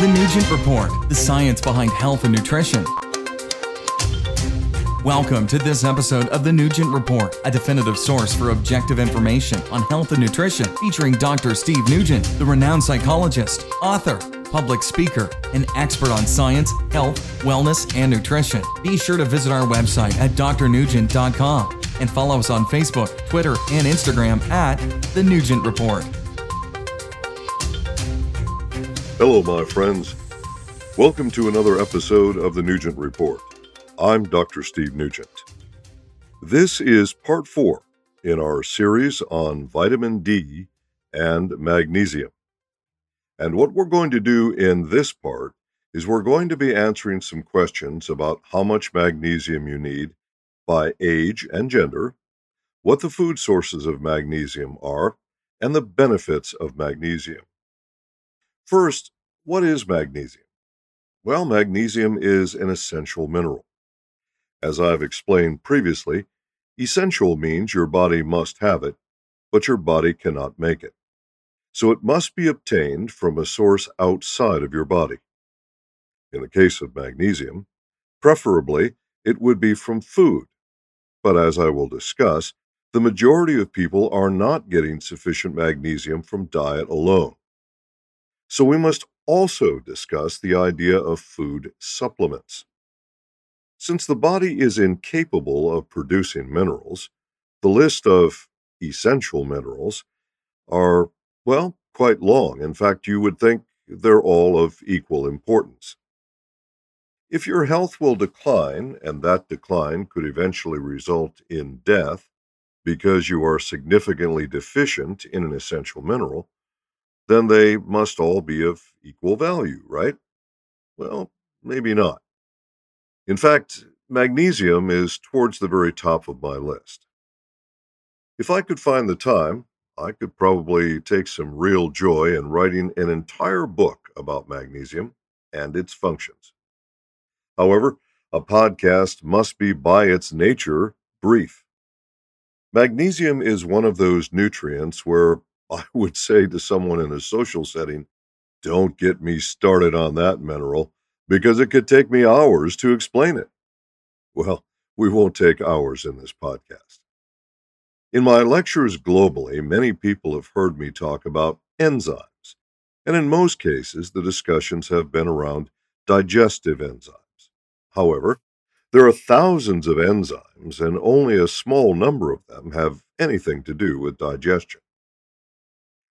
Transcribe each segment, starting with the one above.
The Nugent Report, the science behind health and nutrition. Welcome to this episode of The Nugent Report, a definitive source for objective information on health and nutrition, featuring Dr. Steve Nugent, the renowned psychologist, author, public speaker, and expert on science, health, wellness, and nutrition. Be sure to visit our website at drnugent.com and follow us on Facebook, Twitter, and Instagram at The Nugent Report. Hello, my friends. Welcome to another episode of the Nugent Report. I'm Dr. Steve Nugent. This is part four in our series on vitamin D and magnesium. And what we're going to do in this part is we're going to be answering some questions about how much magnesium you need by age and gender, what the food sources of magnesium are, and the benefits of magnesium. First, what is magnesium? Well, magnesium is an essential mineral. As I've explained previously, essential means your body must have it, but your body cannot make it. So it must be obtained from a source outside of your body. In the case of magnesium, preferably it would be from food. But as I will discuss, the majority of people are not getting sufficient magnesium from diet alone. So we must also discuss the idea of food supplements. Since the body is incapable of producing minerals, the list of essential minerals are, well, quite long. In fact, you would think they're all of equal importance. If your health will decline, and that decline could eventually result in death because you are significantly deficient in an essential mineral, then they must all be of equal value, right? Well, maybe not. In fact, magnesium is towards the very top of my list. If I could find the time, I could probably take some real joy in writing an entire book about magnesium and its functions. However, a podcast must be by its nature brief. Magnesium is one of those nutrients where I would say to someone in a social setting, don't get me started on that mineral because it could take me hours to explain it. Well, we won't take hours in this podcast. In my lectures globally, many people have heard me talk about enzymes, and in most cases, the discussions have been around digestive enzymes. However, there are thousands of enzymes, and only a small number of them have anything to do with digestion.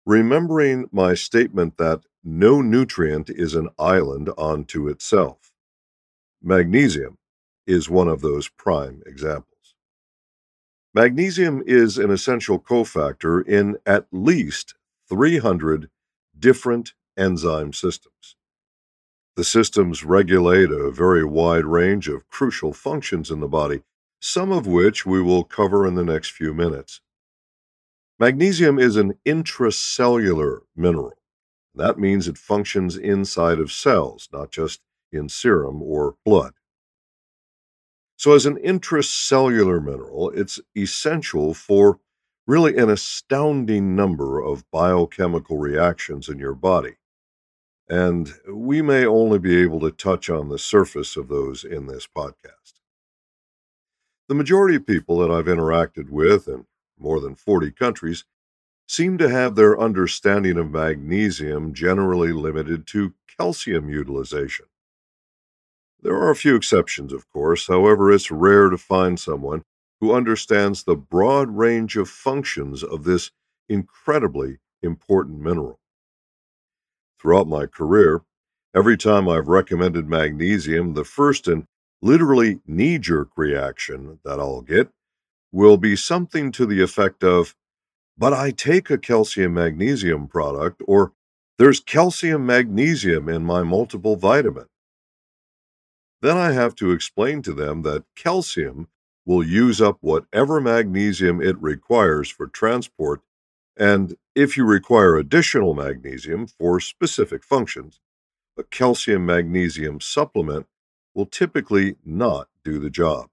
Remembering my statement that no nutrient is an island unto itself, magnesium is one of those prime examples. Magnesium is an essential cofactor in at least 300 different enzyme systems. The systems regulate a very wide range of crucial functions in the body, some of which we will cover in the next few minutes. Magnesium is an intracellular mineral. That means it functions inside of cells, not just in serum or blood. So, as an intracellular mineral, it's essential for really an astounding number of biochemical reactions in your body. And we may only be able to touch on the surface of those in this podcast. The majority of people that I've interacted with, and more than 40 countries, seem to have their understanding of magnesium generally limited to calcium utilization. There are a few exceptions, of course, however, it's rare to find someone who understands the broad range of functions of this incredibly important mineral. Throughout my career, every time I've recommended magnesium, the first and literally knee jerk reaction that I'll get will be something to the effect of, but I take a calcium magnesium product, or there's calcium magnesium in my multiple vitamin. Then I have to explain to them that calcium will use up whatever magnesium it requires for transport, and if you require additional magnesium for specific functions, a calcium magnesium supplement will typically not do the job.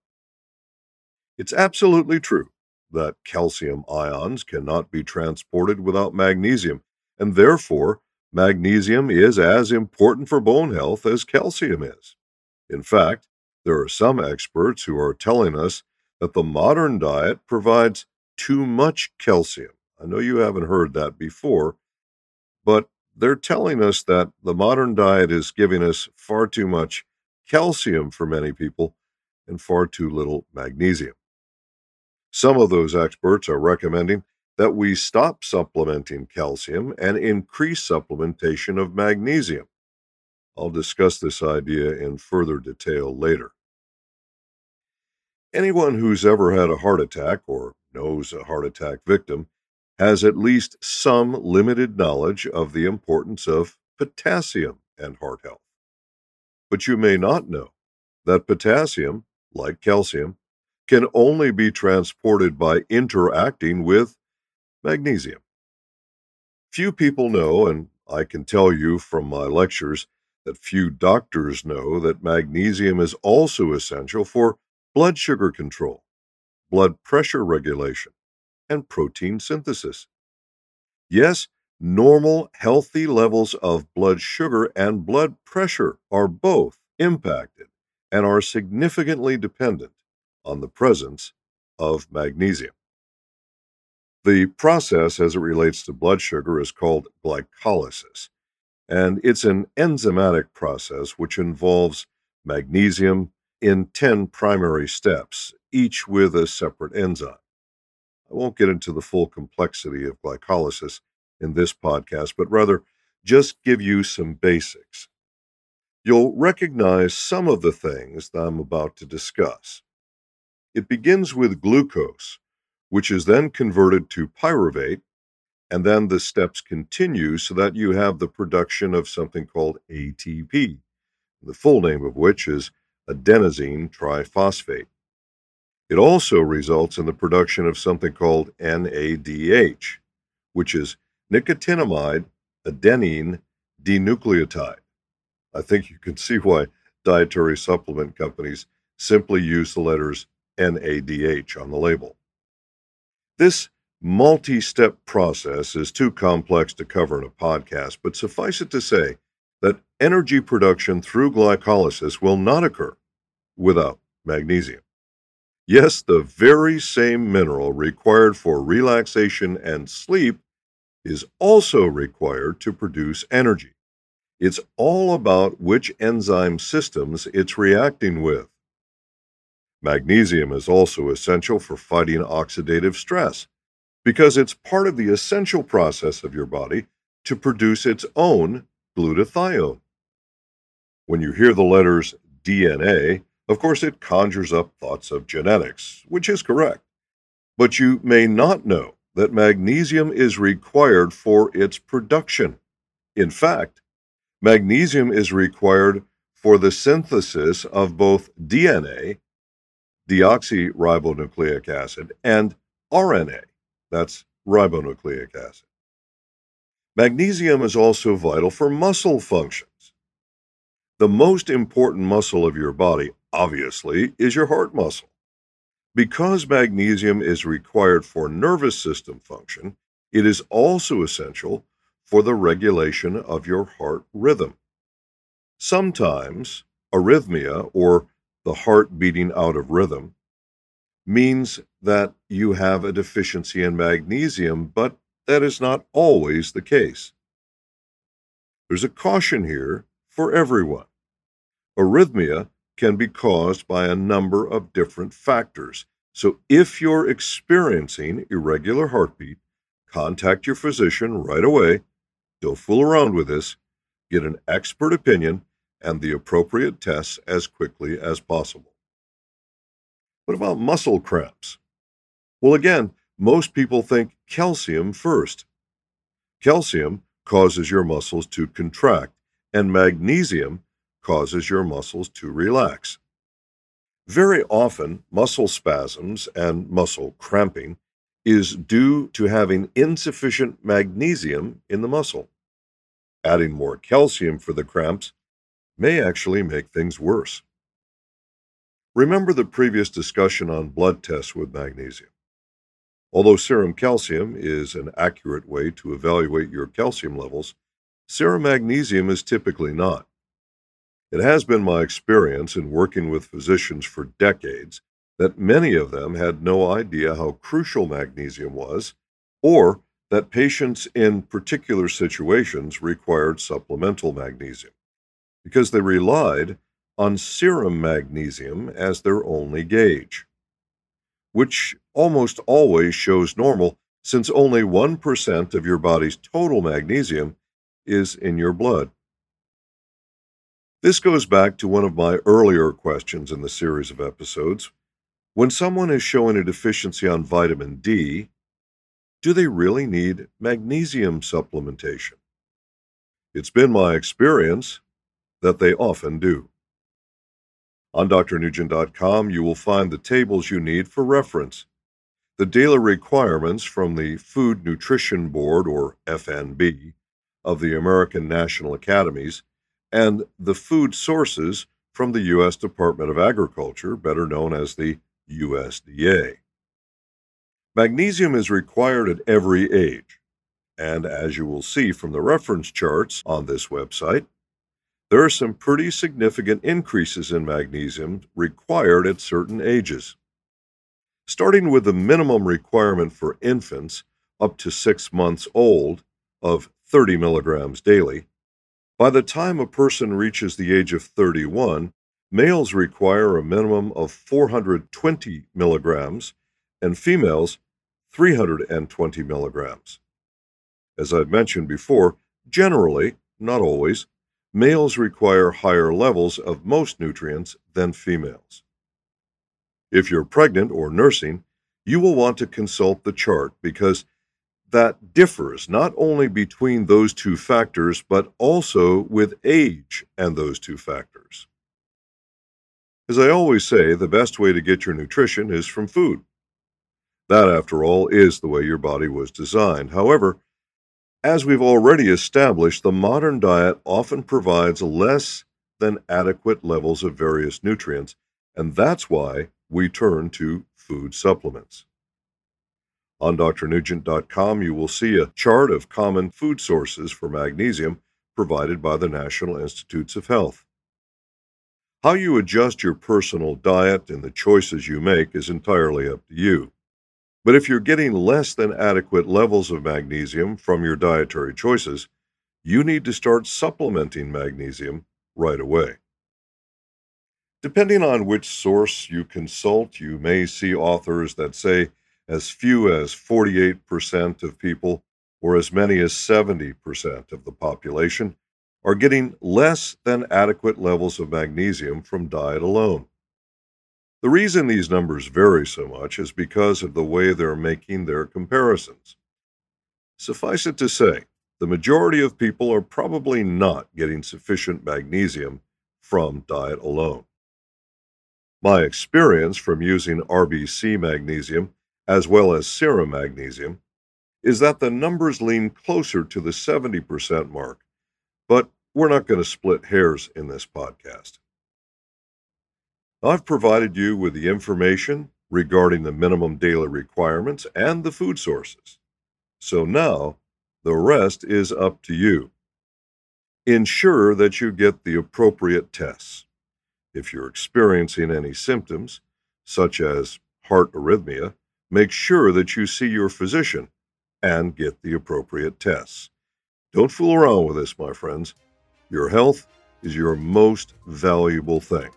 It's absolutely true that calcium ions cannot be transported without magnesium, and therefore, magnesium is as important for bone health as calcium is. In fact, there are some experts who are telling us that the modern diet provides too much calcium. I know you haven't heard that before, but they're telling us that the modern diet is giving us far too much calcium for many people and far too little magnesium. Some of those experts are recommending that we stop supplementing calcium and increase supplementation of magnesium. I'll discuss this idea in further detail later. Anyone who's ever had a heart attack or knows a heart attack victim has at least some limited knowledge of the importance of potassium and heart health. But you may not know that potassium, like calcium, can only be transported by interacting with magnesium. Few people know, and I can tell you from my lectures that few doctors know, that magnesium is also essential for blood sugar control, blood pressure regulation, and protein synthesis. Yes, normal, healthy levels of blood sugar and blood pressure are both impacted and are significantly dependent on the presence of magnesium. The process as it relates to blood sugar is called glycolysis, and it's an enzymatic process which involves magnesium in 10 primary steps, each with a separate enzyme. I won't get into the full complexity of glycolysis in this podcast, but rather just give you some basics. You'll recognize some of the things that I'm about to discuss. It begins with glucose, which is then converted to pyruvate, and then the steps continue so that you have the production of something called ATP, the full name of which is adenosine triphosphate. It also results in the production of something called NADH, which is nicotinamide adenine dinucleotide. I think you can see why dietary supplement companies simply use the letters NADH on the label. This multi step process is too complex to cover in a podcast, but suffice it to say that energy production through glycolysis will not occur without magnesium. Yes, the very same mineral required for relaxation and sleep is also required to produce energy. It's all about which enzyme systems it's reacting with. Magnesium is also essential for fighting oxidative stress because it's part of the essential process of your body to produce its own glutathione. When you hear the letters DNA, of course, it conjures up thoughts of genetics, which is correct. But you may not know that magnesium is required for its production. In fact, magnesium is required for the synthesis of both DNA deoxyribonucleic acid, and RNA, that's ribonucleic acid. Magnesium is also vital for muscle functions. The most important muscle of your body, obviously, is your heart muscle. Because magnesium is required for nervous system function, it is also essential for the regulation of your heart rhythm. Sometimes arrhythmia or the heart beating out of rhythm, means that you have a deficiency in magnesium, but that is not always the case. There's a caution here for everyone. Arrhythmia can be caused by a number of different factors. So if you're experiencing irregular heartbeat, contact your physician right away. Don't fool around with this. Get an expert opinion and the appropriate tests as quickly as possible. What about muscle cramps? Well, again, most people think calcium first. Calcium causes your muscles to contract, and magnesium causes your muscles to relax. Very often, muscle spasms and muscle cramping is due to having insufficient magnesium in the muscle. Adding more calcium for the cramps may actually make things worse. Remember the previous discussion on blood tests with magnesium. Although serum calcium is an accurate way to evaluate your calcium levels, serum magnesium is typically not. It has been my experience in working with physicians for decades that many of them had no idea how crucial magnesium was, or that patients in particular situations required supplemental magnesium because they relied on serum magnesium as their only gauge, which almost always shows normal since only 1% of your body's total magnesium is in your blood. This goes back to one of my earlier questions in the series of episodes. When someone is showing a deficiency on vitamin D, do they really need magnesium supplementation? It's been my experience that they often do. On drnugent.com, you will find the tables you need for reference. The daily requirements from the Food Nutrition Board, or FNB, of the American National Academies and the food sources from the U.S. Department of Agriculture, better known as the USDA. Magnesium is required at every age, and as you will see from the reference charts on this website, there are some pretty significant increases in magnesium required at certain ages. Starting with the minimum requirement for infants up to six months old of 30 milligrams daily, by the time a person reaches the age of 31, males require a minimum of 420 milligrams and females 320 milligrams. As I've mentioned before, generally, not always, males require higher levels of most nutrients than females. If you're pregnant or nursing, you will want to consult the chart because that differs not only between those two factors, but also with age and those two factors. As I always say, the best way to get your nutrition is from food. That, after all, is the way your body was designed. However, as we've already established, the modern diet often provides less than adequate levels of various nutrients, and that's why we turn to food supplements. On drnugent.com, you will see a chart of common food sources for magnesium provided by the National Institutes of Health. How you adjust your personal diet and the choices you make is entirely up to you. But if you're getting less than adequate levels of magnesium from your dietary choices, you need to start supplementing magnesium right away. Depending on which source you consult, you may see authors that say as few as 48% of people, or as many as 70% of the population, are getting less than adequate levels of magnesium from diet alone. The reason these numbers vary so much is because of the way they're making their comparisons. Suffice it to say, the majority of people are probably not getting sufficient magnesium from diet alone. My experience from using RBC magnesium as well as serum magnesium, is that the numbers lean closer to the 70% mark, but we're not going to split hairs in this podcast. I've provided you with the information regarding the minimum daily requirements and the food sources. So now the rest is up to you. Ensure that you get the appropriate tests. If you're experiencing any symptoms, such as heart arrhythmia, make sure that you see your physician and get the appropriate tests. Don't fool around with this, my friends. Your health is your most valuable thing.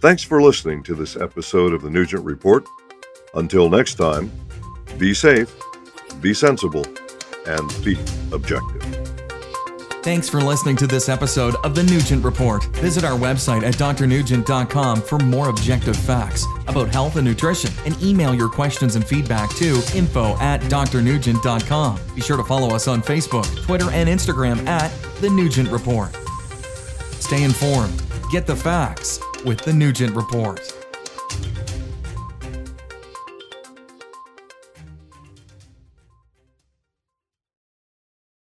Thanks for listening to this episode of the Nugent Report. Until next time, be safe, be sensible, and be objective. Thanks for listening to this episode of The Nugent Report. Visit our website at drnugent.com for more objective facts about health and nutrition and email your questions and feedback to info at drnugent.com. Be sure to follow us on Facebook, Twitter, and Instagram at The Nugent Report. Stay informed, get the facts with The Nugent Report.